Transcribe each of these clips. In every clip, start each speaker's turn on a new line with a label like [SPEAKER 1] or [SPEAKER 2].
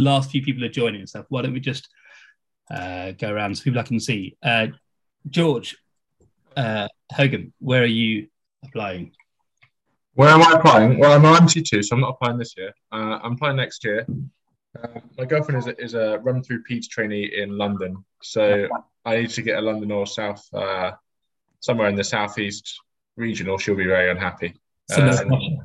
[SPEAKER 1] last few people are joining and stuff, why don't we just uh, go around so people I can see? Uh, George uh, Hogan, where are you applying?
[SPEAKER 2] Where am I applying? Well, I'm an MT2, so I'm not applying this year. Uh, I'm applying next year. Uh, my girlfriend is a, is a run through Paeds trainee in London, so I need to get a London or South, uh, somewhere in the southeast region, or she'll be very unhappy. Um,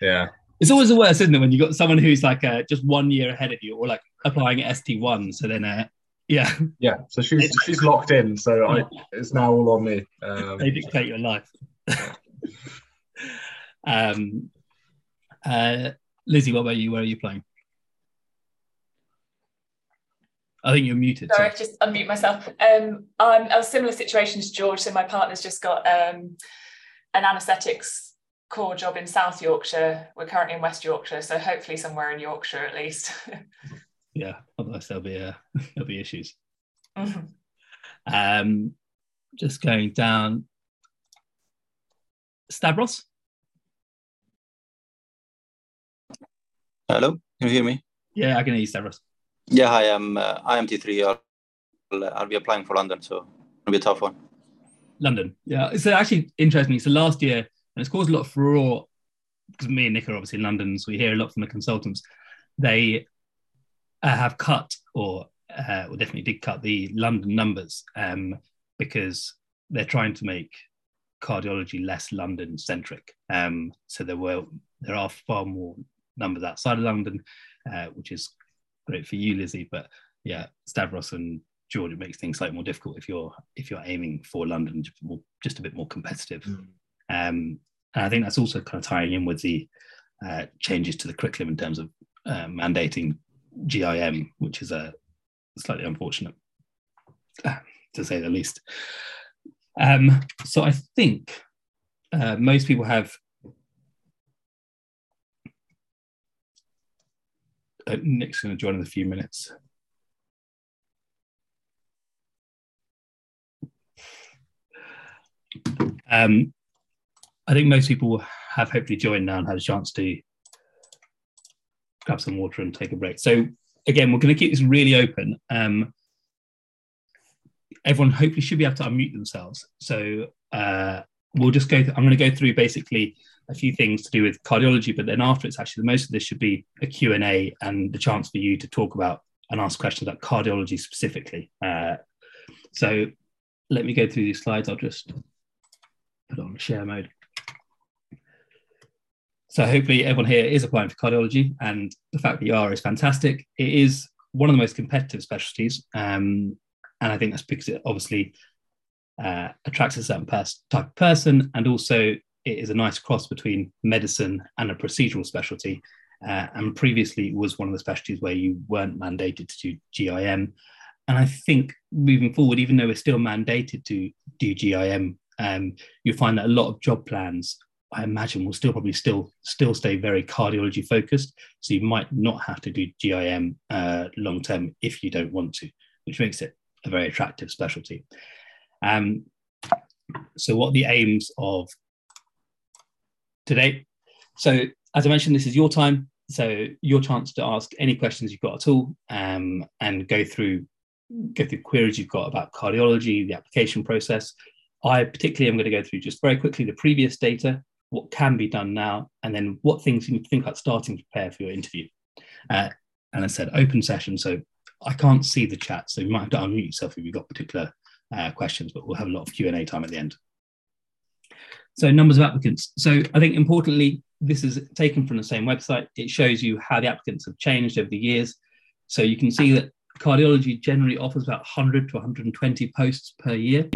[SPEAKER 2] yeah,
[SPEAKER 1] it's always the worst, isn't it, when you've got someone who's like uh, just one year ahead of you, or like applying at ST1. So then, uh, yeah,
[SPEAKER 2] yeah. So she's she's locked in. So I, it's now all on me.
[SPEAKER 1] Um, they dictate your life. um, uh, Lizzie, what about you? Where are you playing? I think you're muted.
[SPEAKER 3] Sorry, so. just unmute myself. Um, I'm a similar situation to George. So my partner's just got um, an anaesthetics core job in South Yorkshire. We're currently in West Yorkshire, so hopefully somewhere in Yorkshire at least.
[SPEAKER 1] yeah, otherwise there'll be uh, there'll be issues. Mm-hmm. Um, just going down. Stavros.
[SPEAKER 4] Hello, can you hear me?
[SPEAKER 1] Yeah, I can hear you, Stavros.
[SPEAKER 4] Yeah, hi, I'm uh, IMT3. I'll, I'll be applying for London, so it'll be a tough one.
[SPEAKER 1] London, yeah. It's actually interesting. So last year, and it's caused a lot of furore because me and Nick are obviously in London, so we hear a lot from the consultants. They uh, have cut, or, uh, or definitely did cut the London numbers um, because they're trying to make cardiology less London centric. Um, so there were there are far more numbers outside of London, uh, which is great for you, Lizzie. But yeah, Stavros and George, it makes things slightly more difficult if you're if you're aiming for London, just, more, just a bit more competitive. Mm. Um, and I think that's also kind of tying in with the uh, changes to the curriculum in terms of uh, mandating GIM, which is a slightly unfortunate, to say the least. Um, so I think uh, most people have uh, Nick's going to join in a few minutes. Um, I think most people have hopefully joined now and had a chance to grab some water and take a break. So again, we're going to keep this really open. Um, everyone hopefully should be able to unmute themselves. So uh, we'll just go. Th- I'm going to go through basically a few things to do with cardiology, but then after it's actually the most of this should be a Q&A and the chance for you to talk about and ask questions about cardiology specifically. Uh, so let me go through these slides. I'll just put on share mode. So hopefully everyone here is applying for cardiology and the fact that you are is fantastic. It is one of the most competitive specialties. Um, and I think that's because it obviously uh, attracts a certain pers- type of person and also it is a nice cross between medicine and a procedural specialty. Uh, and previously it was one of the specialties where you weren't mandated to do GIM. And I think moving forward, even though we're still mandated to do GIM, um, you'll find that a lot of job plans, I imagine, will still probably still still stay very cardiology focused. So you might not have to do GIM uh, long term if you don't want to, which makes it a very attractive specialty. Um, so what the aims of today. So, as I mentioned, this is your time. So, your chance to ask any questions you've got at all, um, and go through go through queries you've got about cardiology, the application process. I particularly am going to go through just very quickly the previous data, what can be done now, and then what things you need to think about starting to prepare for your interview. Uh, and I said open session, so I can't see the chat, so you might have to unmute yourself if you've got particular uh, questions, but we'll have a lot of Q and A time at the end. So numbers of applicants. So I think importantly, this is taken from the same website. It shows you how the applicants have changed over the years. So you can see that cardiology generally offers about 100 to 120 posts per year.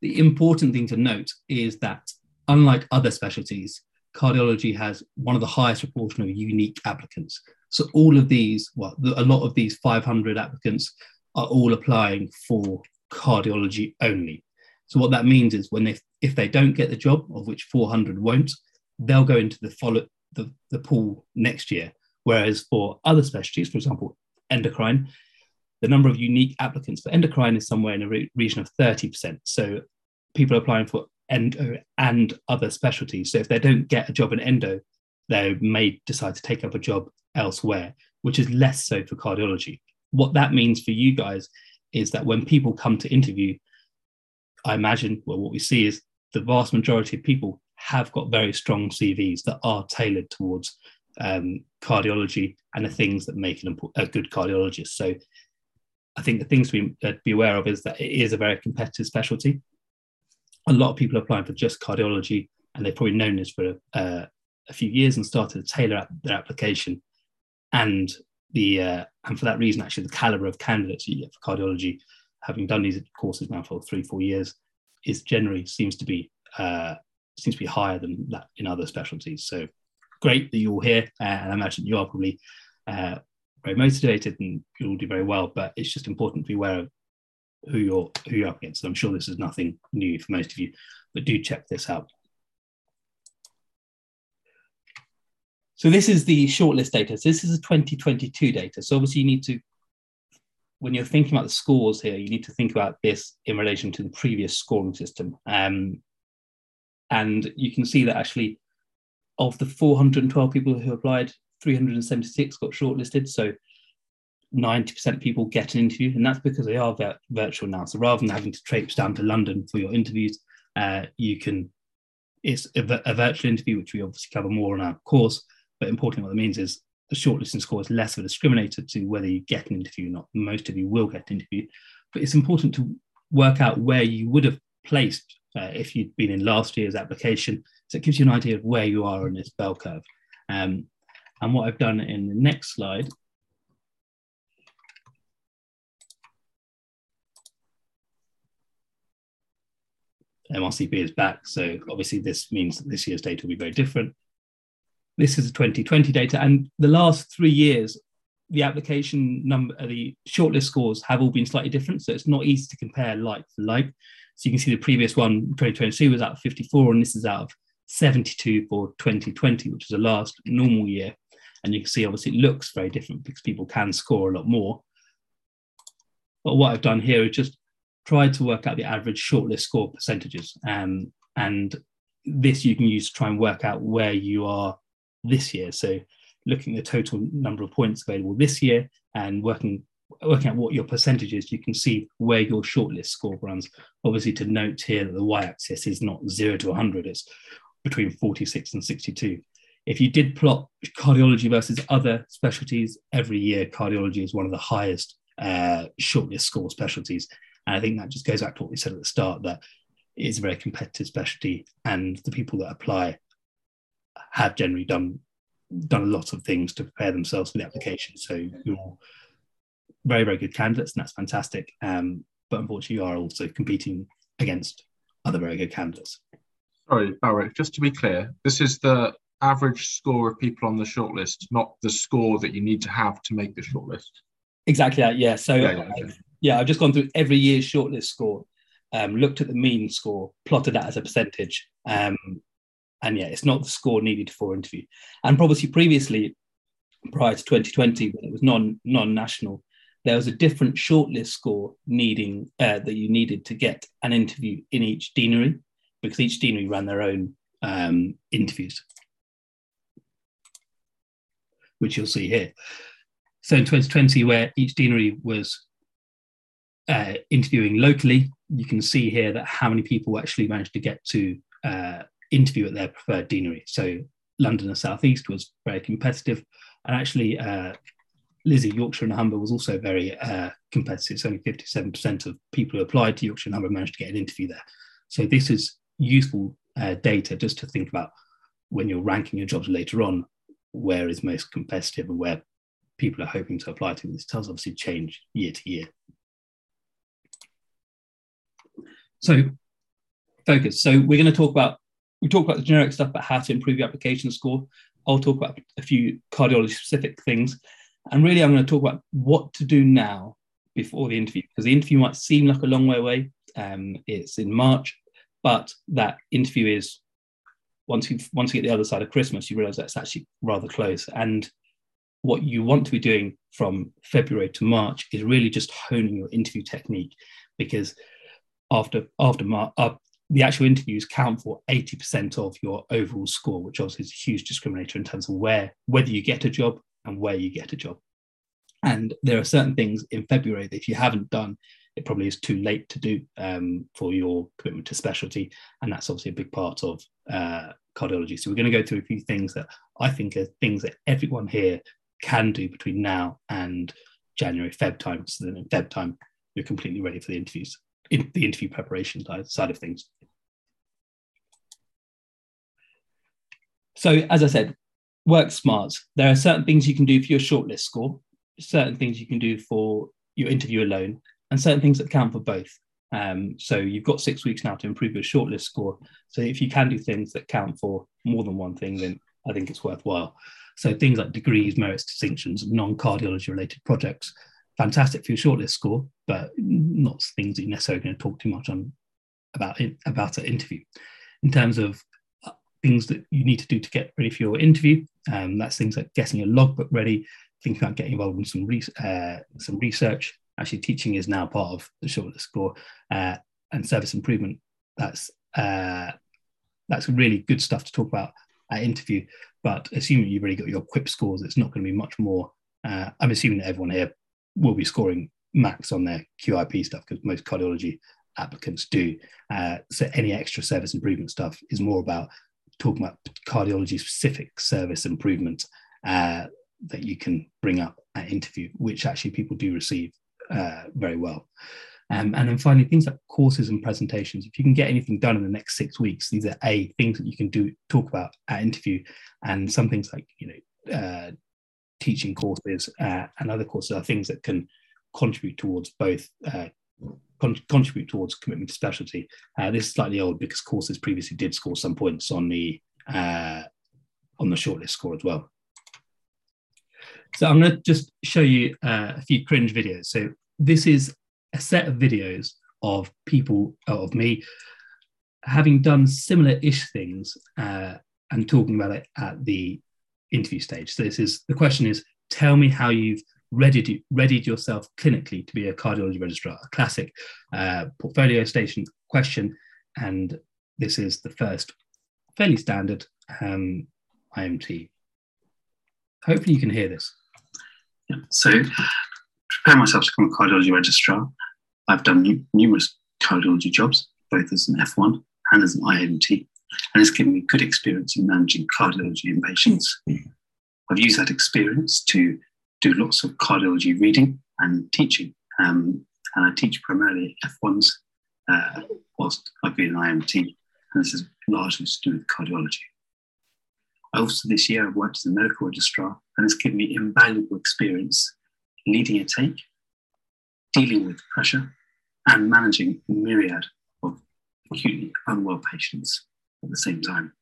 [SPEAKER 1] The important thing to note is that unlike other specialties, cardiology has one of the highest proportion of unique applicants. So all of these, well, a lot of these 500 applicants are all applying for cardiology only. So what that means is when they if they don't get the job, of which 400 won't, they'll go into the follow the, the pool next year. Whereas for other specialties, for example, endocrine, the number of unique applicants for endocrine is somewhere in a re- region of 30%. So people are applying for endo and other specialties. So if they don't get a job in endo, they may decide to take up a job elsewhere, which is less so for cardiology. What that means for you guys is that when people come to interview, I imagine, well, what we see is the vast majority of people have got very strong CVs that are tailored towards um, cardiology and the things that make an, a good cardiologist. So I think the things be, uh, be aware of is that it is a very competitive specialty. A lot of people are applying for just cardiology, and they've probably known this for uh, a few years and started to tailor their application. And the uh, and for that reason, actually, the caliber of candidates you get for cardiology, having done these courses now for three, four years, is generally seems to be uh, seems to be higher than that in other specialties. So great that you're here, uh, and I imagine you are probably uh, very motivated and you'll do very well. But it's just important to be aware of who you're who you're up against. I'm sure this is nothing new for most of you, but do check this out. So this is the shortlist data. So this is the 2022 data. So obviously you need to, when you're thinking about the scores here, you need to think about this in relation to the previous scoring system. Um, and you can see that actually of the 412 people who applied, 376 got shortlisted. So 90% of people get an interview, and that's because they are vir- virtual now. So rather than having to traipse down to London for your interviews, uh, you can, it's a, a, virtual interview, which we obviously cover more on our course. But importantly, what that means is the shortlisting score is less of a discriminator to whether you get an interview or not. Most of you will get an interview, but it's important to work out where you would have placed uh, if you'd been in last year's application. So it gives you an idea of where you are in this bell curve. Um, and what I've done in the next slide MRCP is back. So obviously this means that this year's data will be very different. This is the 2020 data. And the last three years, the application number, the shortlist scores have all been slightly different. So it's not easy to compare like for like. So you can see the previous one, 2022, was out of 54, and this is out of 72 for 2020, which is the last normal year. And you can see obviously it looks very different because people can score a lot more. But what I've done here is just tried to work out the average shortlist score percentages. Um, and this you can use to try and work out where you are this year. So looking at the total number of points available this year and working working out what your percentage is, you can see where your shortlist score runs. Obviously, to note here that the y-axis is not zero to 100; it's between 46 and 62. If you did plot cardiology versus other specialties every year, cardiology is one of the highest uh, shortlist score specialties, and I think that just goes back to what we said at the start that it is a very competitive specialty, and the people that apply have generally done done a lot of things to prepare themselves for the application. So you're very, very good candidates, and that's fantastic. Um, but unfortunately, you are also competing against other very good candidates.
[SPEAKER 2] Sorry, Barry, just to be clear, this is the average score of people on the shortlist, not the score that you need to have to make the shortlist.
[SPEAKER 1] Exactly that, yeah. So, yeah, yeah, okay. Yeah I've just gone through every year's shortlist score, um, looked at the mean score, plotted that as a percentage, um, and yeah, it's not the score needed for interview. And probably previously, prior to 2020, when it was non non national, there was a different shortlist score needing uh, that you needed to get an interview in each deanery because each deanery ran their own um, interviews, which you'll see here. So in 2020, where each deanery was uh, interviewing locally, you can see here that how many people actually managed to get to uh, interview at their preferred deanery. So London and South East was very competitive, and actually uh, Lizzie, Yorkshire and Humber was also very uh, competitive. It's only 57% of people who applied to Yorkshire and Humber managed to get an interview there. So this is useful uh, data just to think about when you're ranking your jobs later on, where is most competitive and where people are hoping to apply to. This does obviously change year to year. So focus. So we're going to talk about we talk about the generic stuff about how to improve your application score. I'll talk about a few cardiology specific things. And really, I'm going to talk about what to do now before the interview, because the interview might seem like a long way away. Um, it's in March, but that interview is once you once you get the other side of Christmas, you realize that's actually rather close. And what you want to be doing from February to March is really just honing your interview technique, because after after uh, the actual interviews count for 80% of your overall score, which obviously is a huge discriminator in terms of where whether you get a job and where you get a job. And there are certain things in February that if you haven't done, it probably is too late to do um, for your commitment to specialty. And that's obviously a big part of uh, cardiology. So we're going to go through a few things that I think are things that everyone here can do between now and January, Feb time. So then in Feb time, you're completely ready for the interviews, in the interview preparation side of things. So as I said, work smart. There are certain things you can do for your shortlist score, certain things you can do for your interview alone, and certain things that count for both. Um, so you've got six weeks now to improve your shortlist score. So if you can do things that count for more than one thing, then I think it's worthwhile. So things like degrees, merits, distinctions, non-cardiology related projects, fantastic for your shortlist score, but not things that you're necessarily going to talk too much on about it, about an interview. In terms of uh, things that you need to do to get ready for your interview, um, that's things like getting your logbook ready, thinking about getting involved in some re- uh, some research. Actually, teaching is now part of the shortlist score, uh, and service improvement. That's uh, that's really good stuff to talk about at interview. But assuming you've already got your QIP scores, it's not going to be much more. Uh, I'm assuming that everyone here will be scoring max on their QIP stuff because most cardiology applicants do. Uh, so any extra service improvement stuff is more about talking about cardiology specific service improvement uh, that you can bring up at interview, which actually people do receive uh, very well. Um, and then finally, things like courses and presentations. If you can get anything done in the next six weeks, these are a things that you can do talk about at interview, and some things like you know uh, teaching courses uh, and other courses are things that can contribute towards both uh, con- contribute towards commitment to specialty. Uh, this is slightly old because courses previously did score some points on the uh, on the shortlist score as well. So I'm going to just show you uh, a few cringe videos. So this is a set of videos of people of me having done similar-ish things uh, and talking about it at the interview stage. So this is the question is tell me how you've readied, readied yourself clinically to be a cardiology registrar, a classic uh, portfolio station question. And this is the first fairly standard um, IMT. Hopefully you can hear this.
[SPEAKER 5] Yeah. So to prepare myself to become a cardiology registrar, I've done numerous cardiology jobs, both as an F1 and as an IMT and it's given me good experience in managing cardiology in patients. I've used that experience to do lots of cardiology reading and teaching. Um, and I teach primarily F1s uh, whilst I've been an IMT, and this is largely to do with cardiology. I also this year I've worked as a medical registrar, and it's given me invaluable experience leading a take, dealing with pressure, and managing a myriad of acutely unwell patients at the same time.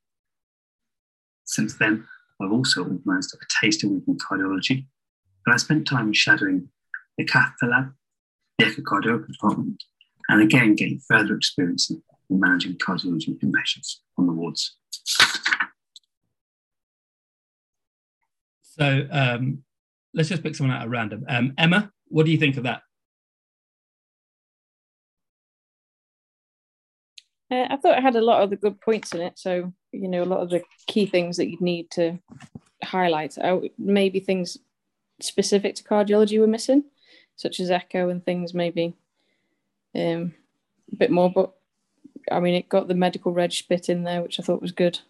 [SPEAKER 5] Since then, I've also organised a taster week in cardiology, and I spent time shadowing the catheter lab, the echocardiography department, and again getting further experience in managing cardiology patients on the wards.
[SPEAKER 1] So um, let's just pick someone out at random. Um, Emma, what do you think of that?
[SPEAKER 6] Uh, I thought it had a lot of the good points in it. So, you know, a lot of the key things that you'd need to highlight. Uh, maybe things specific to cardiology were missing, such as echo and things maybe um, a bit more. But I mean, it got the medical reg bit in there, which I thought was good,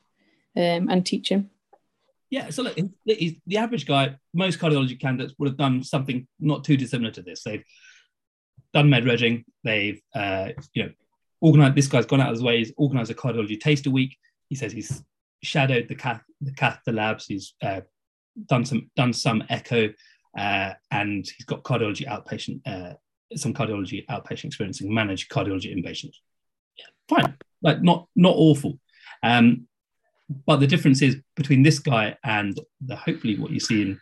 [SPEAKER 6] um, and teaching.
[SPEAKER 1] Yeah, so look, the average guy, most cardiology candidates would have done something not too dissimilar to this. They've done med regging, they've uh, you know organized. This guy's gone out of his way. He's organized a cardiology taster week. He says he's shadowed the cath the labs. He's uh, done some done some echo, uh, and he's got cardiology outpatient uh, some cardiology outpatient experience and managed cardiology inpatients. Yeah, fine, like not not awful. Um, but the difference is between this guy and the hopefully what you see in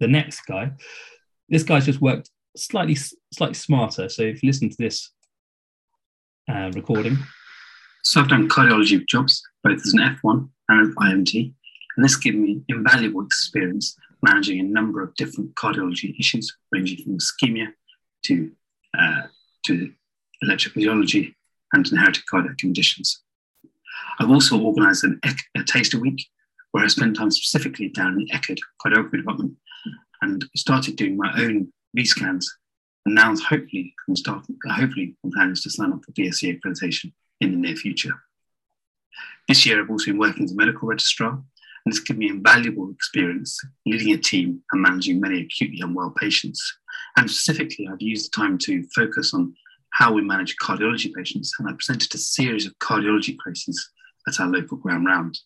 [SPEAKER 1] the next guy. This guy's just worked slightly slightly smarter. So if you listen to this uh, recording?
[SPEAKER 5] So I've done cardiology jobs, both as an F1 and an IMT, and this given me invaluable experience managing a number of different cardiology issues, ranging from ischemia to, uh, to electrophysiology and inherited cardiac conditions. I've also organised an a taster week where I spent time specifically down in the ECHOD cardiography department and started doing my own V-scans. And hopefully, I'm starting, hopefully, plan is to sign up for BSE accreditation in the near future. This year, I've also been working as a medical registrar, and it's given me invaluable experience leading a team and managing many acutely unwell patients. And specifically, I've used the time to focus on how we manage cardiology patients, and I presented a series of cardiology cases at our local grand round.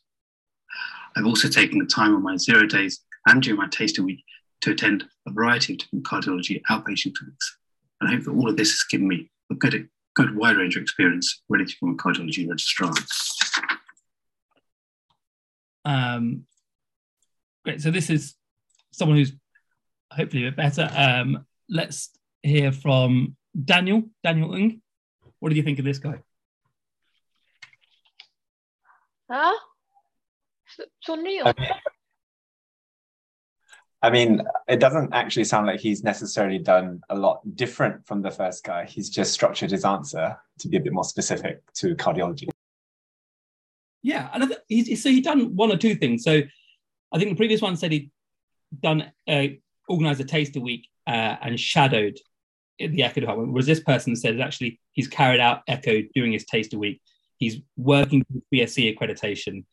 [SPEAKER 5] I've also taken the time on my zero days and during my taster week to attend a variety of different cardiology outpatient clinics. And I hope that all of this has given me a good, good wide range of experience ready to become a cardiology registrar.
[SPEAKER 1] Um, great. So this is someone who's hopefully a bit better. Um, let's hear from Daniel. Daniel Ng. What did you think of this guy?
[SPEAKER 7] Huh? So Neil.
[SPEAKER 8] I mean, I mean, it doesn't actually sound like he's necessarily done a lot different from the first guy. He's just structured his answer to be a bit more specific to cardiology.
[SPEAKER 1] Yeah, and so he'd done one or two things. So I think the previous one said he'd done uh, organised a taster week uh, and shadowed the echo department. Whereas this person said actually he's carried out echo during his taster week. He's working with BSE accreditation.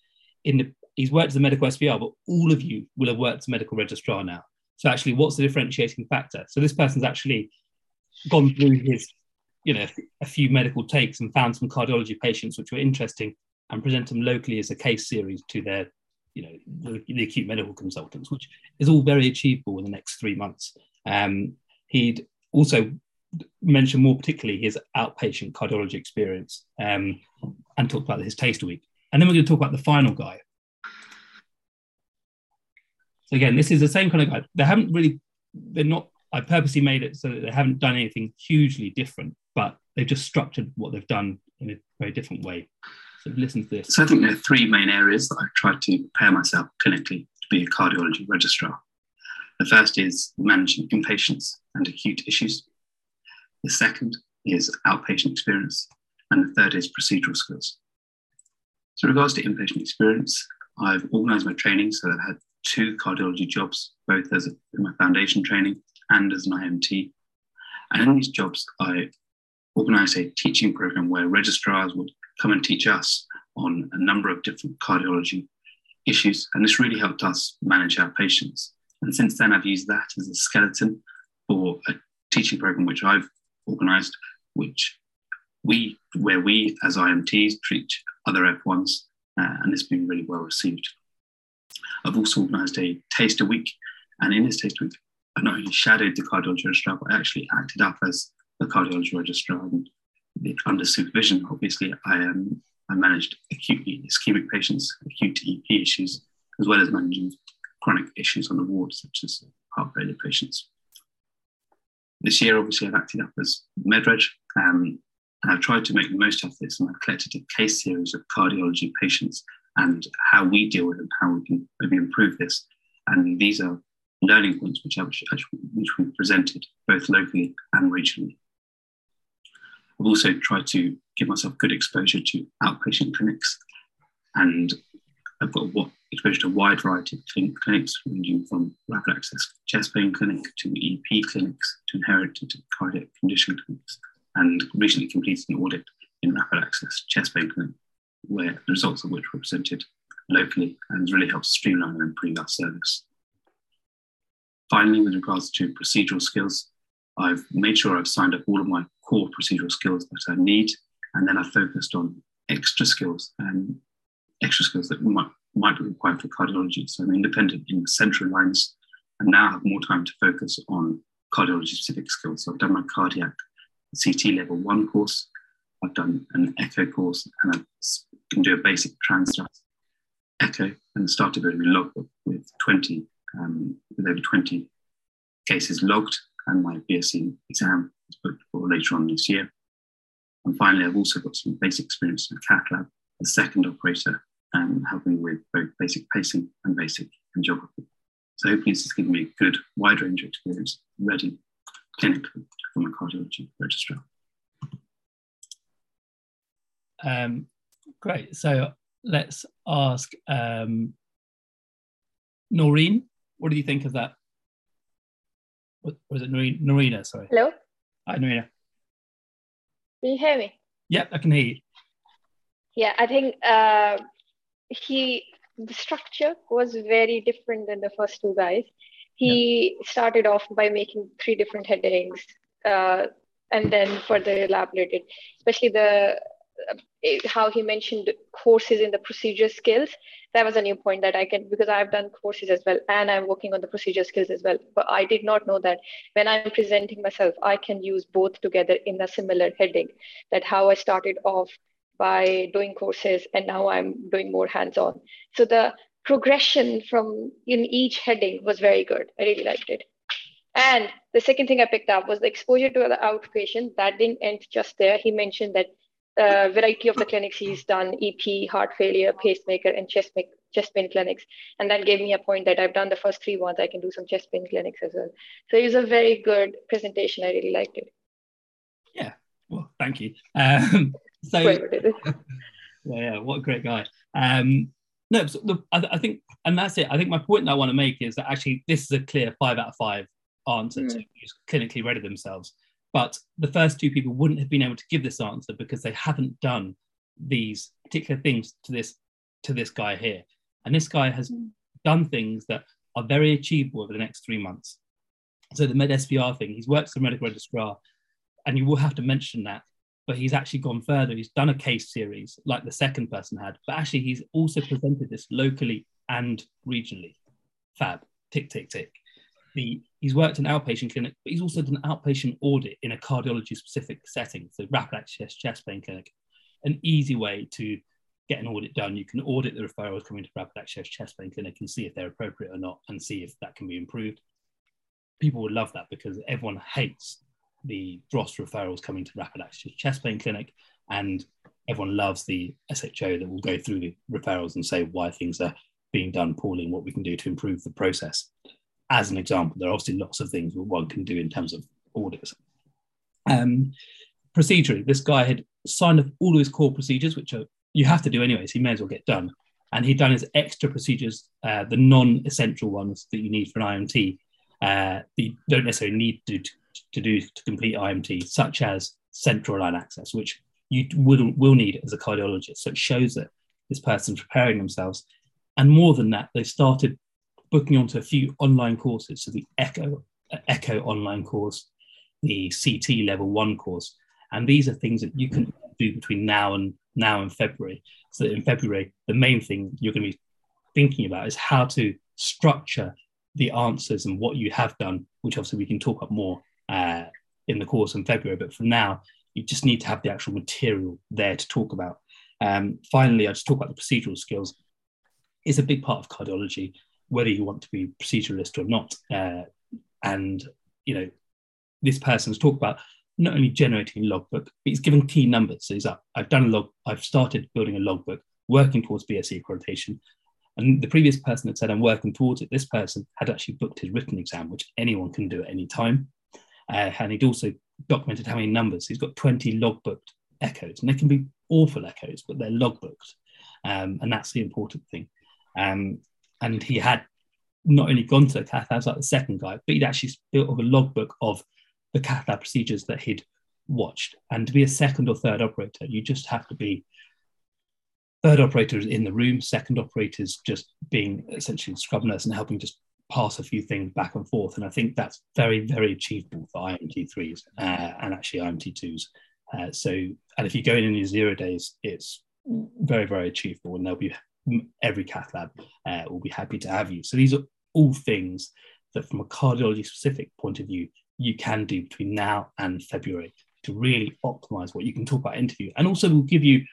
[SPEAKER 1] In the, he's worked as a medical SPR, but all of you will have worked as a medical registrar now. So actually, what's the differentiating factor? So this person's actually gone through his, you know, a few medical takes and found some cardiology patients which were interesting and present them locally as a case series to their, you know, the, the acute medical consultants, which is all very achievable in the next three months. Um, he'd also mention more particularly his outpatient cardiology experience um, and talk about his taster week. And then we're going to talk about the final guy. So again, this is the same kind of guy. They haven't really, they're not, I purposely made it so that they haven't done anything hugely different, but they've just structured what they've done in a very different way. So listen to this.
[SPEAKER 5] So I think there are three main areas that I've tried to prepare myself clinically to be a cardiology registrar. The first is managing inpatients and acute issues. The second is outpatient experience. And the third is procedural skills. So, regards to inpatient experience, I've organized my training so that I've had two cardiology jobs, both as a, in my foundation training and as an IMT. And in these jobs, I organized a teaching program where registrars would come and teach us on a number of different cardiology issues. And this really helped us manage our patients. And since then, I've used that as a skeleton for a teaching program which I've organized, which we, where we as IMTs treat other F1s, uh, and it's been really well received. I've also organised a taste taster week, and in this taster week, I not only shadowed the cardiology registrar, but I actually acted up as the cardiology registrar. And under supervision, obviously, I um, I managed acute ischemic patients, acute EP issues, as well as managing chronic issues on the ward, such as heart failure patients. This year, obviously, I've acted up as MedReg, um, and I've tried to make the most of this, and I've collected a case series of cardiology patients and how we deal with them, how we can maybe improve this. And these are learning points which, I, which we presented both locally and regionally. I've also tried to give myself good exposure to outpatient clinics, and I've got what exposure to a wide variety of clinics, ranging from rapid access chest pain clinic to EP clinics to inherited cardiac condition clinics and recently completed an audit in rapid access chest pain clinic, where the results of which were presented locally and really helped streamline and improve our service. Finally, with regards to procedural skills, I've made sure I've signed up all of my core procedural skills that I need, and then I've focused on extra skills and extra skills that might, might be required for cardiology. So I'm independent in the central lines and now have more time to focus on cardiology specific skills. So I've done my cardiac CT level one course. I've done an echo course and I can do a basic transduct echo and started building a logbook with 20, um, with over 20 cases logged and my BSE exam is booked for later on this year. And finally, I've also got some basic experience in cath lab as second operator and helping with both basic pacing and basic angiography. So hopefully this has given me a good wide range of experience ready clinically from a cardiology registrar.
[SPEAKER 1] Um, great. So let's ask um, Noreen, what do you think of that? What, was it Norina? Norina sorry.
[SPEAKER 7] Hello?
[SPEAKER 1] Hi, Norina.
[SPEAKER 7] Can you hear me?
[SPEAKER 1] Yeah, I can hear you.
[SPEAKER 7] Yeah, I think uh, he the structure was very different than the first two guys. He started off by making three different headings, uh, and then further elaborated, especially the how he mentioned courses in the procedure skills. That was a new point that I can because I've done courses as well, and I'm working on the procedure skills as well. But I did not know that when I'm presenting myself, I can use both together in a similar heading. That how I started off by doing courses and now I'm doing more hands-on. So the progression from in each heading was very good. I really liked it. And the second thing I picked up was the exposure to the outpatient. That didn't end just there. He mentioned that uh, variety of the clinics he's done, EP, heart failure, pacemaker, and chest, chest pain clinics. And that gave me a point that I've done the first three ones. I can do some chest pain clinics as well. So it was a very good presentation. I really liked it.
[SPEAKER 1] Yeah, well, thank you. Um, so yeah, yeah, what a great guy. Um, no, so the, I, I think, and that's it. I think my point that I want to make is that actually this is a clear five out of five answer to who's clinically ready themselves. But the first two people wouldn't have been able to give this answer because they haven't done these particular things to this to this guy here. And this guy has hmm. done things that are very achievable over the next three months. So the med SPR thing, he's worked as a medical registrar, and you will have to mention that. But he's actually gone further. He's done a case series like the second person had, but actually he's also presented this locally and regionally. Fab, tick, tick, tick. He's worked in outpatient clinic, but he's also done an outpatient audit in a cardiology specific setting, so rapid access chest pain clinic. An easy way to get an audit done. You can audit the referrals coming to rapid access chest pain clinic and see if they're appropriate or not, and see if that can be improved. People would love that because everyone hates the DROS referrals coming to rapid access chest pain clinic, and everyone loves the SHO that will go through the referrals and say why things are being done poorly and what we can do to improve the process. As an example, there are obviously lots of things that one can do in terms of audits. Um, procedurally, this guy had signed up all of his core procedures, which are you have to do anyways. He may as well get done, and he'd done his extra procedures, uh, the non-essential ones that you need for an IMT, uh, that you don't necessarily need to, to do to complete IMT, such as central line access, which you will will need as a cardiologist. So it shows that this person's preparing themselves, and more than that, they started booking onto a few online courses. So the Echo Echo online course, the CT level one course, and these are things that you can do between now and now and February. So in February, the main thing you're going to be thinking about is how to structure the answers and what you have done, which obviously we can talk about more uh, in the course in February. But for now, you just need to have the actual material there to talk about. Um, finally, I just talk about the procedural skills. It's a big part of cardiology, whether you want to be proceduralist or not. Uh, and you know, this person's talked about not only generating a logbook, but he's given key numbers. So he's up. I've done a log. I've started building a logbook, working towards BSE accreditation. And the previous person had said I'm working towards it. This person had actually booked his written exam, which anyone can do at any time. Uh, and he'd also documented how many numbers. He's got 20 logbooked echoes, and they can be awful echoes, but they're logbooked. Um, and that's the important thing. Um, and he had not only gone to the cath labs like the second guy, but he'd actually built up a logbook of the cath lab procedures that he'd watched. And to be a second or third operator, you just have to be third operators in the room, second operators just being essentially scrub nurse and helping just pass a few things back and forth. And I think that's very, very achievable for IMT3s uh, and actually IMT2s. Uh, so, and if you go in in your zero days, it's very, very achievable, and they'll be every cath lab uh, will be happy to have you. So these are all things that, from a cardiology specific point of view, you can do between now and February to really optimize what you can talk about interview, and also will give you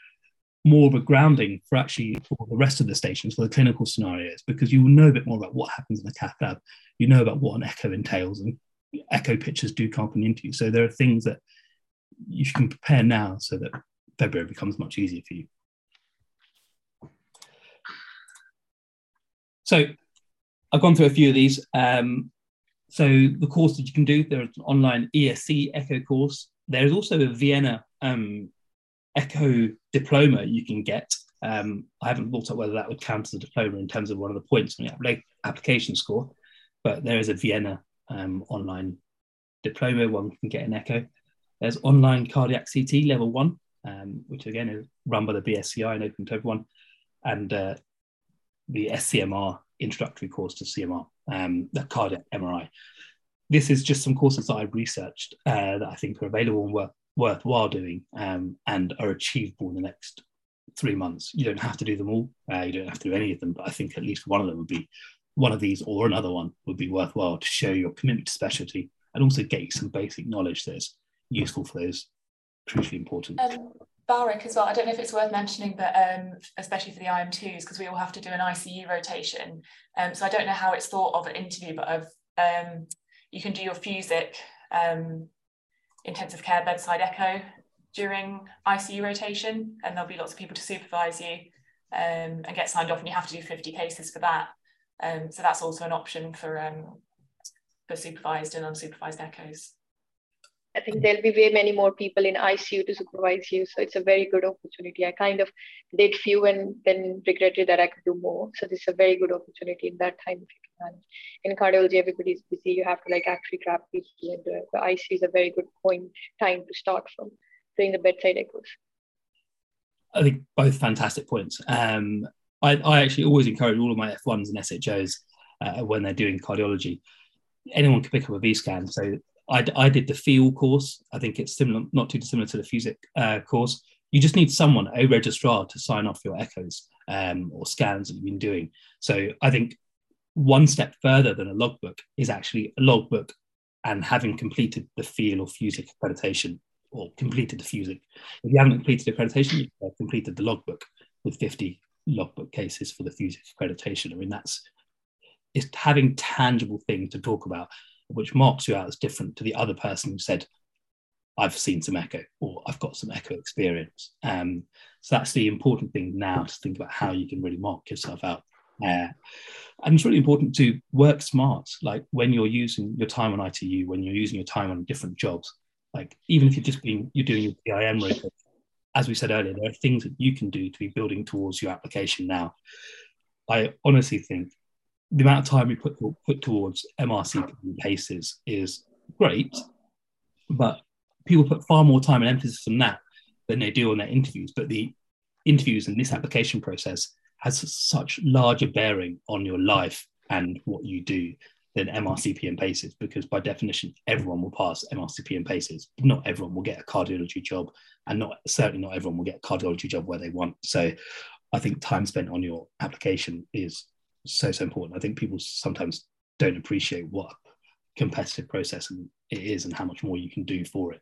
[SPEAKER 1] more of a grounding for actually for the rest of the stations for the clinical scenarios because you will know a bit more about what happens in the cath lab. You know about what an echo entails, and echo pictures do come up in interview. So there are things that you can prepare now so that February becomes much easier for you. So I've gone through a few of these. Um, so the course that you can do, there's an online ESC Echo course. There's also a Vienna um, Echo diploma you can get. Um, I haven't looked up whether that would count as a diploma in terms of one of the points on the application score, but there is a Vienna um, online diploma. One can get an echo. There's online cardiac CT level one, um, which again is run by the BSCI and open to everyone, and uh, the SCMR introductory course to CMR, um, the cardiac MRI. This is just some courses that I've researched uh, that I think are available and worth, worthwhile doing um, and are achievable in the next three months. You don't have to do them all. Uh, you don't have to do any of them, but I think at least one of them would be one of these or another one would be worthwhile to show your commitment to specialty and also get you some basic knowledge that's useful for those crucially important.
[SPEAKER 3] Um, Barak as well. I don't know if it's worth mentioning, but um, especially for the IM2s, because we all have to do an ICU rotation. Um, so I don't know how it's thought of at interview, but I've, um, you can do your FUSIC um, intensive care bedside echo during ICU rotation, and there'll be lots of people to supervise you um, and get signed off, and you have to do 50 cases for that. So that's also an option for for supervised and unsupervised echoes.
[SPEAKER 7] I think there'll be way many more people in ICU to supervise you. So it's a very good opportunity. I kind of did few and then regretted that I could do more. So this is a very good opportunity in that time if you can manage. In cardiology, everybody's busy. You have to like actually grab people and uh, the ICU is a very good point time to start from doing the bedside echoes.
[SPEAKER 1] I think both fantastic points. Um, I, I, actually always encourage all of my F1s and SHOs uh, when they're doing cardiology. Anyone can pick up a V scan. So I, I did the FEEL course. I think it's similar, not too dissimilar to the FUSIC uh, course. You just need someone, a registrar, to sign off your echoes um, or scans that you've been doing. So I think one step further than a logbook is actually a logbook and having completed the FEEL or FUSIC accreditation or completed the FUSIC. If you haven't completed accreditation, you've completed the logbook with 50 logbook cases for the FUSIC accreditation. I mean, that's it's having tangible things to talk about, which marks you out as different to the other person who said, I've seen some echo or I've got some echo experience. Um, so that's the important thing now to think about how you can really mark yourself out. Uh, and it's really important to work smart, like when you're using your time on ITU, when you're using your time on different jobs, like even if you're just being you're doing your PIM rotation, as we said earlier, there are things that you can do to be building towards your application now. I honestly think the amount of time we put put towards MRCP and PACES is great, but people put far more time and emphasis on that than they do on their interviews. But the interviews in this application process has such larger bearing on your life and what you do than MRCP and PACES because by definition everyone will pass MRCP and PACES. Not everyone will get a cardiology job, and not certainly not everyone will get a cardiology job where they want. So, I think time spent on your application is so so important. I think people sometimes don't appreciate what competitive process it is and how much more you can do for it.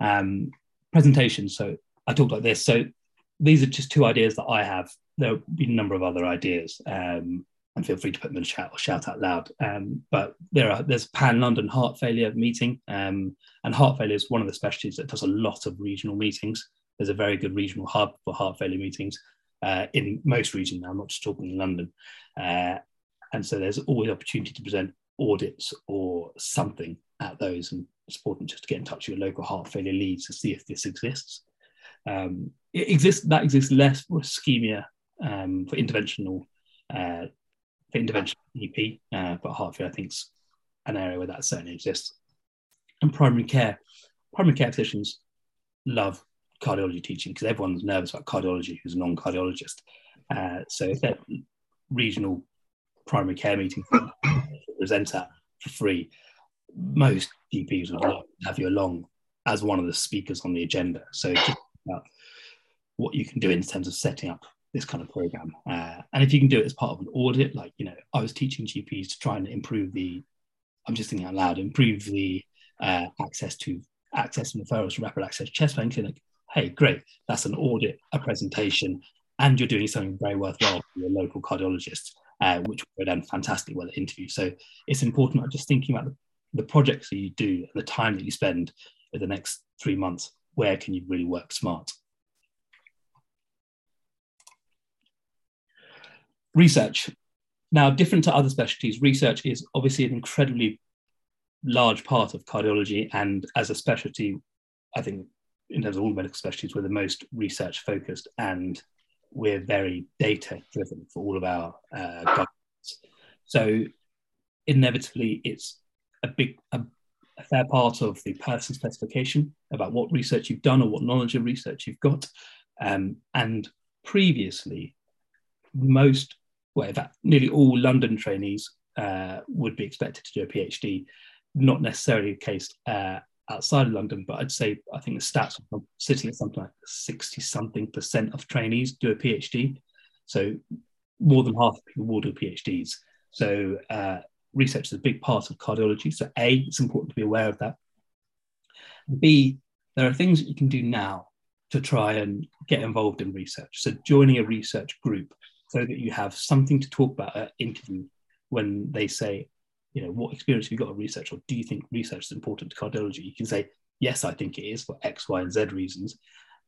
[SPEAKER 1] Um, presentation. So I talked like this. So these are just two ideas that I have. There have been a number of other ideas. Um, and feel free to put them in chat or shout out loud. Um, but there are there's Pan London Heart Failure meeting, um, and heart failure is one of the specialties that does a lot of regional meetings. There's a very good regional hub for heart failure meetings uh, in most regions now. I'm not just talking London, uh, and so there's always opportunity to present audits or something at those. And it's important just to get in touch with your local heart failure leads to see if this exists. Um, it exists that exists less for ischemia um, for interventional uh, for intervention EP, uh, but heart failure I think is an area where that certainly exists. And primary care, primary care physicians love cardiology teaching because everyone's nervous about cardiology who's a non-cardiologist. Uh, so if that regional primary care meeting present that for free, most GPs would love to have you along as one of the speakers on the agenda. So just about what you can do in terms of setting up this kind of program. Uh, and if you can do it as part of an audit, like, you know, I was teaching GPs to try and improve the, I'm just thinking out loud, improve the uh, access to access and referrals to rapid access chest pain clinic. Hey, great. That's an audit, a presentation, and you're doing something very worthwhile for your local cardiologist, uh, which will then fantastically well at interview. So it's important not just thinking about the, the projects that you do and the time that you spend in the next three months. Where can you really work smart? research. Now, different to other specialties, research is obviously an incredibly large part of cardiology. And as a specialty, I think in terms of all medical specialties, we're the most research focused and we're very data driven for all of our uh, guidance. So inevitably it's a big a, a fair part of the person specification about what research you've done or what knowledge of research you've got. Um, and previously, most, well, in fact, nearly all London trainees uh, would be expected to do a PhD. Not necessarily the case uh, outside of London, but I'd say I think the stats are sitting at something like 60 something percent of trainees do a PhD. So more than half of people will do PhDs. So uh, research is a big part of cardiology. So A, it's important to be aware of that. B, there are things that you can do now to try and get involved in research. So joining a research group so that you have something to talk about at interview when they say, you know, what experience have you got of research, or do you think research is important to cardiology? You can say, yes, I think it is for X, Y, and Z reasons.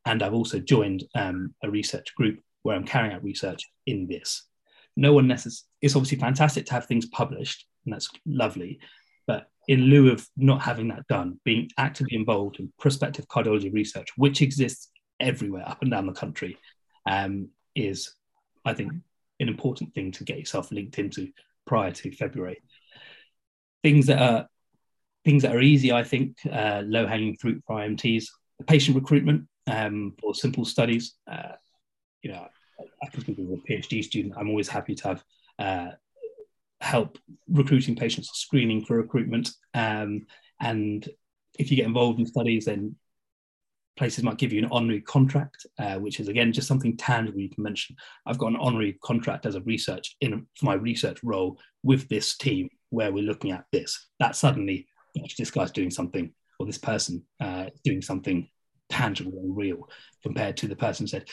[SPEAKER 1] And I've also joined um, a research group where I'm carrying out research in this. No one necessarily, it's obviously fantastic to have things published, and that's lovely. But in lieu of not having that done, being actively involved in prospective cardiology research, which exists everywhere up and down the country, um, is, I think, an important thing to get yourself linked into prior to February. Things that are things that are easy, I think, uh, low hanging fruit for IMTs, patient recruitment um, for simple studies. Uh, you know, I can speak as a PhD student. I'm always happy to have uh, help recruiting patients, screening for recruitment, um, and if you get involved in studies, then places might give you an honorary contract, uh, which is again just something tangible you can mention. I've got an honorary contract as a research in for my research role with this team where we're looking at this. That suddenly, this guy's doing something, or this person uh, doing something tangible and real, compared to the person who said,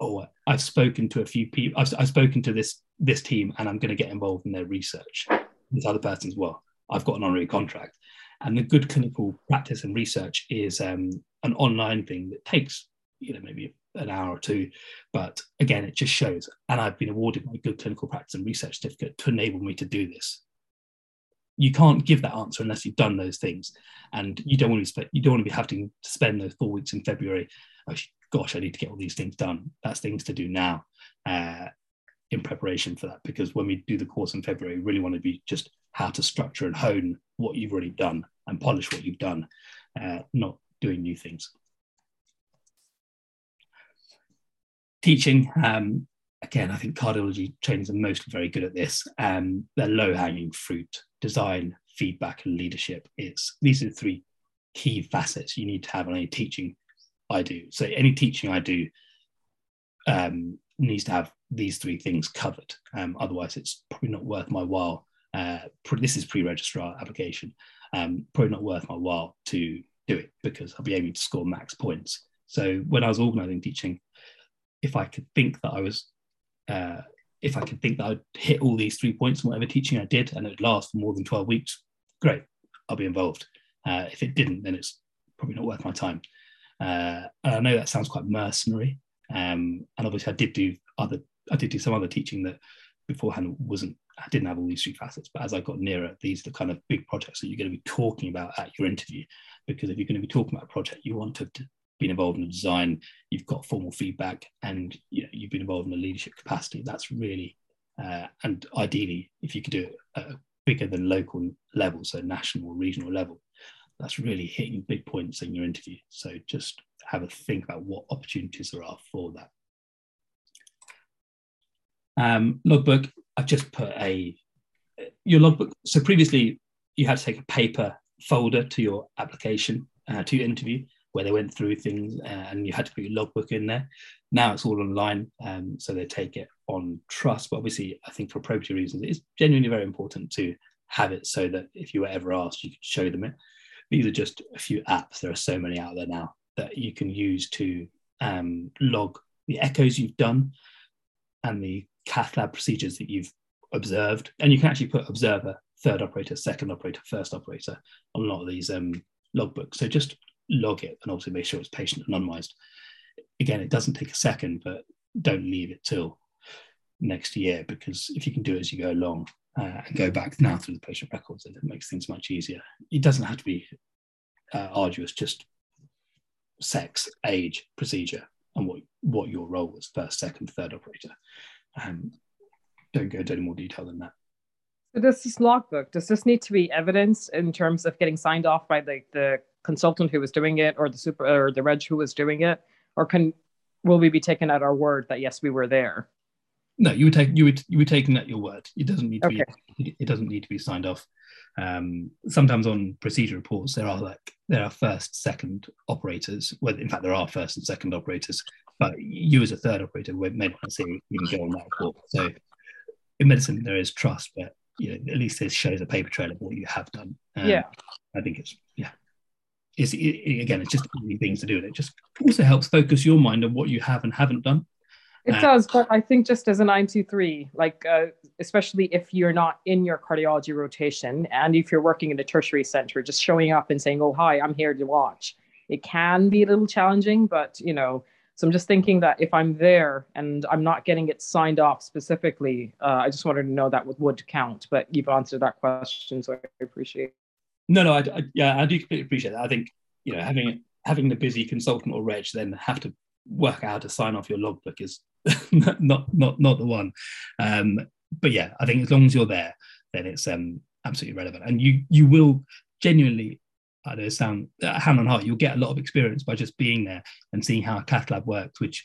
[SPEAKER 1] "Oh, I've spoken to a few people. I've, I've spoken to this this team, and I'm going to get involved in their research." This other person as well. I've got an honorary contract. And the good clinical practice and research is um, an online thing that takes, you know, maybe an hour or two. But again, it just shows. And I've been awarded my good clinical practice and research certificate to enable me to do this. You can't give that answer unless you've done those things, and you don't want to be you don't want to be having to spend those four weeks in February. Oh, gosh, I need to get all these things done. That's things to do now. Uh, in preparation for that because when we do the course in February, we really want to be just how to structure and hone what you've already done and polish what you've done, uh, not doing new things. Teaching, um, again, I think cardiology trainers are mostly very good at this. Um, they're low hanging fruit, design, feedback, and leadership. It's these are the three key facets you need to have on any teaching I do. So any teaching I do um, needs to have these three things covered. Um, otherwise, it's probably not worth my while. Uh, this is pre-registrar application. Um, probably not worth my while to do it because I'll be aiming to score max points. So when I was organising teaching, if I could think that I was, uh, if I could think that I'd hit all these three points in whatever teaching I did, and it would last for more than twelve weeks, great, I'll be involved. Uh, if it didn't, then it's probably not worth my time. Uh, and I know that sounds quite mercenary, um, and obviously I did do other I did do some other teaching that beforehand wasn't I didn't have all these three facets. But as I got nearer, these are the kind of big projects that you're going to be talking about at your interview. Because if you're going to be talking about a project, you want to been involved in the design, you've got formal feedback, and you know, you've been involved in a leadership capacity. That's really uh, and ideally, if you could do it at a bigger than local level, so national or regional level, that's really hitting big points in your interview. So just have a think about what opportunities there are for that. Um, logbook, I've just put a your logbook. So previously, you had to take a paper folder to your application uh, to your interview where they went through things uh, and you had to put your logbook in there. Now it's all online, um, so they take it on trust. But obviously, I think for appropriate reasons, it's genuinely very important to have it so that if you were ever asked, you could show them it. These are just a few apps. There are so many out there now that you can use to um, log the echoes you've done and the cath lab procedures that you've observed. And you can actually put observer, third operator, second operator, first operator on a lot of these um, logbooks. So just log it and also make sure it's patient anonymized. Again, it doesn't take a second, but don't leave it till next year because if you can do it as you go along uh, and go back now through the patient records, then it makes things much easier. It doesn't have to be uh, arduous, just sex, age, procedure, and what, what your role was first, second, third operator. Um, don't go into any more detail than that.
[SPEAKER 9] Does this logbook, does this need to be evidence in terms of getting signed off by the, the consultant who was doing it or the super or the reg who was doing it? Or can will we be taken at our word that yes, we were there?
[SPEAKER 1] No, you would take you would you would taking at your word. It doesn't need to
[SPEAKER 9] Okay.
[SPEAKER 1] be it doesn't need to be signed off. Um, sometimes on procedure reports there are like there are first, second operators. Well, in fact, there are first and second operators, but you as a third operator may may not necessarily even go on that report. So in medicine there is trust, but you know at least this shows a paper trail of what you have done. Um,
[SPEAKER 9] Yeah.
[SPEAKER 1] I think it's yeah. It's it, again, it's just easy things to do, and it just also helps focus your mind on what you have and haven't done.
[SPEAKER 9] It
[SPEAKER 1] Uh,
[SPEAKER 9] does, but I think just as a 923, like uh, especially if you're not in your cardiology rotation and if you're working in a tertiary center, just showing up and saying, "Oh, hi, I'm here to watch," it can be a little challenging. But you know, so I'm just thinking that if I'm there and I'm not getting it signed off specifically, uh, I just wanted to know that would, would count. But you've answered that question, so I appreciate.
[SPEAKER 1] No, no, I, I, yeah, I do appreciate that. I think you know having having the busy consultant or reg then have to work out how to sign off your logbook is not not not the one. Um, but yeah, I think as long as you're there, then it's um, absolutely relevant, and you you will genuinely. I know sound uh, hand on heart, you'll get a lot of experience by just being there and seeing how a cath lab works, which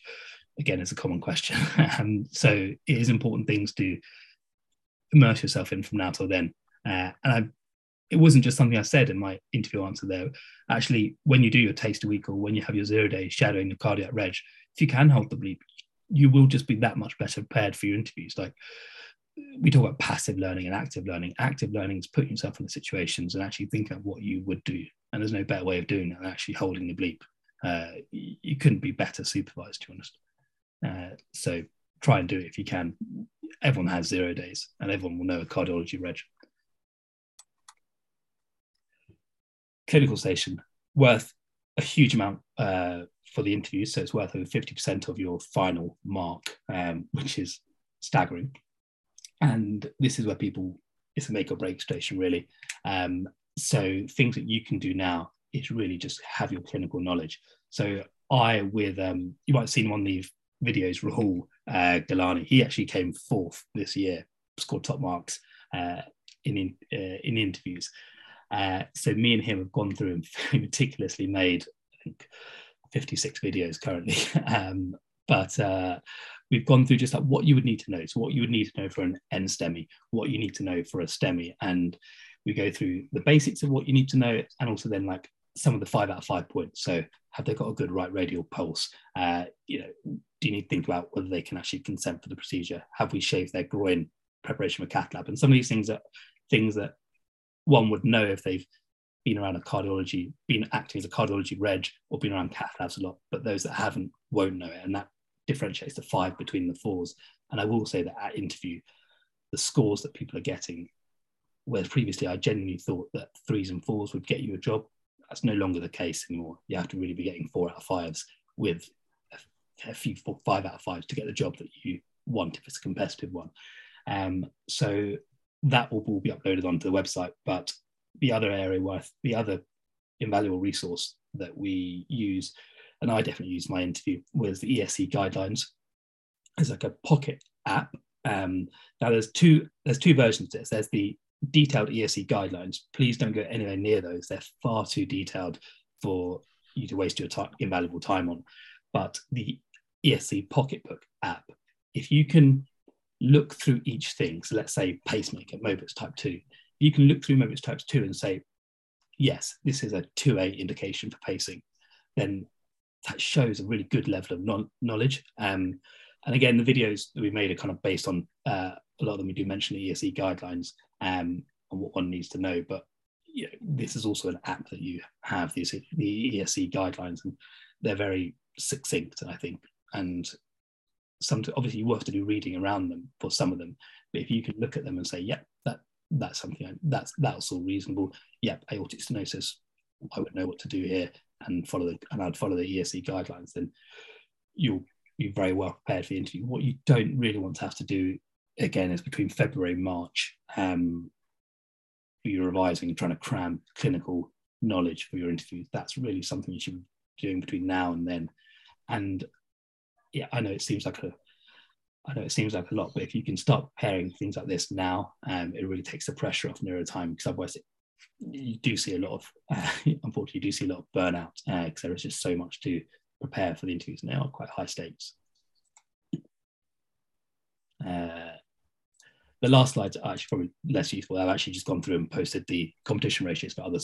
[SPEAKER 1] again is a common question. um, so it is important things to immerse yourself in from now till then. Uh, and I it wasn't just something I said in my interview answer there. Actually, when you do your taste a week or when you have your zero day shadowing your cardiac reg, if you can hold the bleep, you will just be that much better prepared for your interviews. Like we talk about passive learning and active learning. Active learning is putting yourself in the situations and actually thinking of what you would do. And there's no better way of doing that than actually holding the bleep. Uh, you, couldn't be better supervised, to be honest. Uh, so try and do it if you can. Everyone has zero days, and everyone will know a cardiology reg. clinical station worth a huge amount uh, for the interview. So it's worth over 50% of your final mark, um, which is staggering. And this is where people, it's a make or break station, really. Um, so things that you can do now is really just have your clinical knowledge. So I, with, um, you might have seen one of the videos, Rahul uh, Galani, he actually came fourth this year, scored top marks uh, in, in, uh, in interviews. Uh, so me and him have gone through and meticulously made, I think, 56 videos currently. um, but uh, we've gone through just like what you would need to know. So what you would need to know for an NSTEMI, what you need to know for a STEMI, and we go through the basics of what you need to know, and also then like some of the five out of five points. So have they got a good right radial pulse? Uh, you know, do you need to think about whether they can actually consent for the procedure? Have we shaved their groin? Preparation for cath lab, and some of these things are things that one would know if they've been around a cardiology, been acting as a cardiology reg, or been around cath labs a lot. But those that haven't won't know it, and that differentiates the five between the fours. And I will say that at interview, the scores that people are getting, whereas previously I genuinely thought that threes and fours would get you a job, that's no longer the case anymore. You have to really be getting four out of fives with a, few four, five out of fives to get the job that you want if it's a competitive one. Um, so that will be uploaded onto the website. But the other area where the other invaluable resource that we use, and I definitely use my interview, was the ESC guidelines. It's like a pocket app. Um, now there's two there's two versions of this. There's the detailed ESC guidelines. Please don't go anywhere near those. They're far too detailed for you to waste your time, invaluable time on. But the ESC Pocketbook app, if you can look through each thing. So let's say pacemaker, Mobitz type 2. You can look through Mobitz types 2 and say, yes, this is a 2A indication for pacing. Then that shows a really good level of non- knowledge. Um, and again, the videos that we made are kind of based on uh, a lot of them. We do mention the ESC guidelines um, and what one needs to know. But you know, this is also an app that you have these the ESC guidelines, and they're very succinct, I think. And some obviously you have to do reading around them for some of them but if you can look at them and say yeah that that's something I, that's that's all reasonable. Yeah aortic stenosis i would know what to do here and follow the and i'd follow the esc guidelines then you'll be very well prepared for the interview. What you don't really want to have to do again is between february and march um you're revising trying to cram clinical knowledge for your interviews. That's really something you should be doing between now and then. And yeah, I know it seems like a I know it seems like a lot, but if you can start preparing things like this now, um, it really takes the pressure off nearer time because otherwise it, you do see a lot of, uh, unfortunately, you do see a lot of burnout because uh, there is just so much to prepare for the interviews and they are quite high stakes. Uh, the last slides are actually probably less useful. I've actually just gone through and posted the competition ratios for others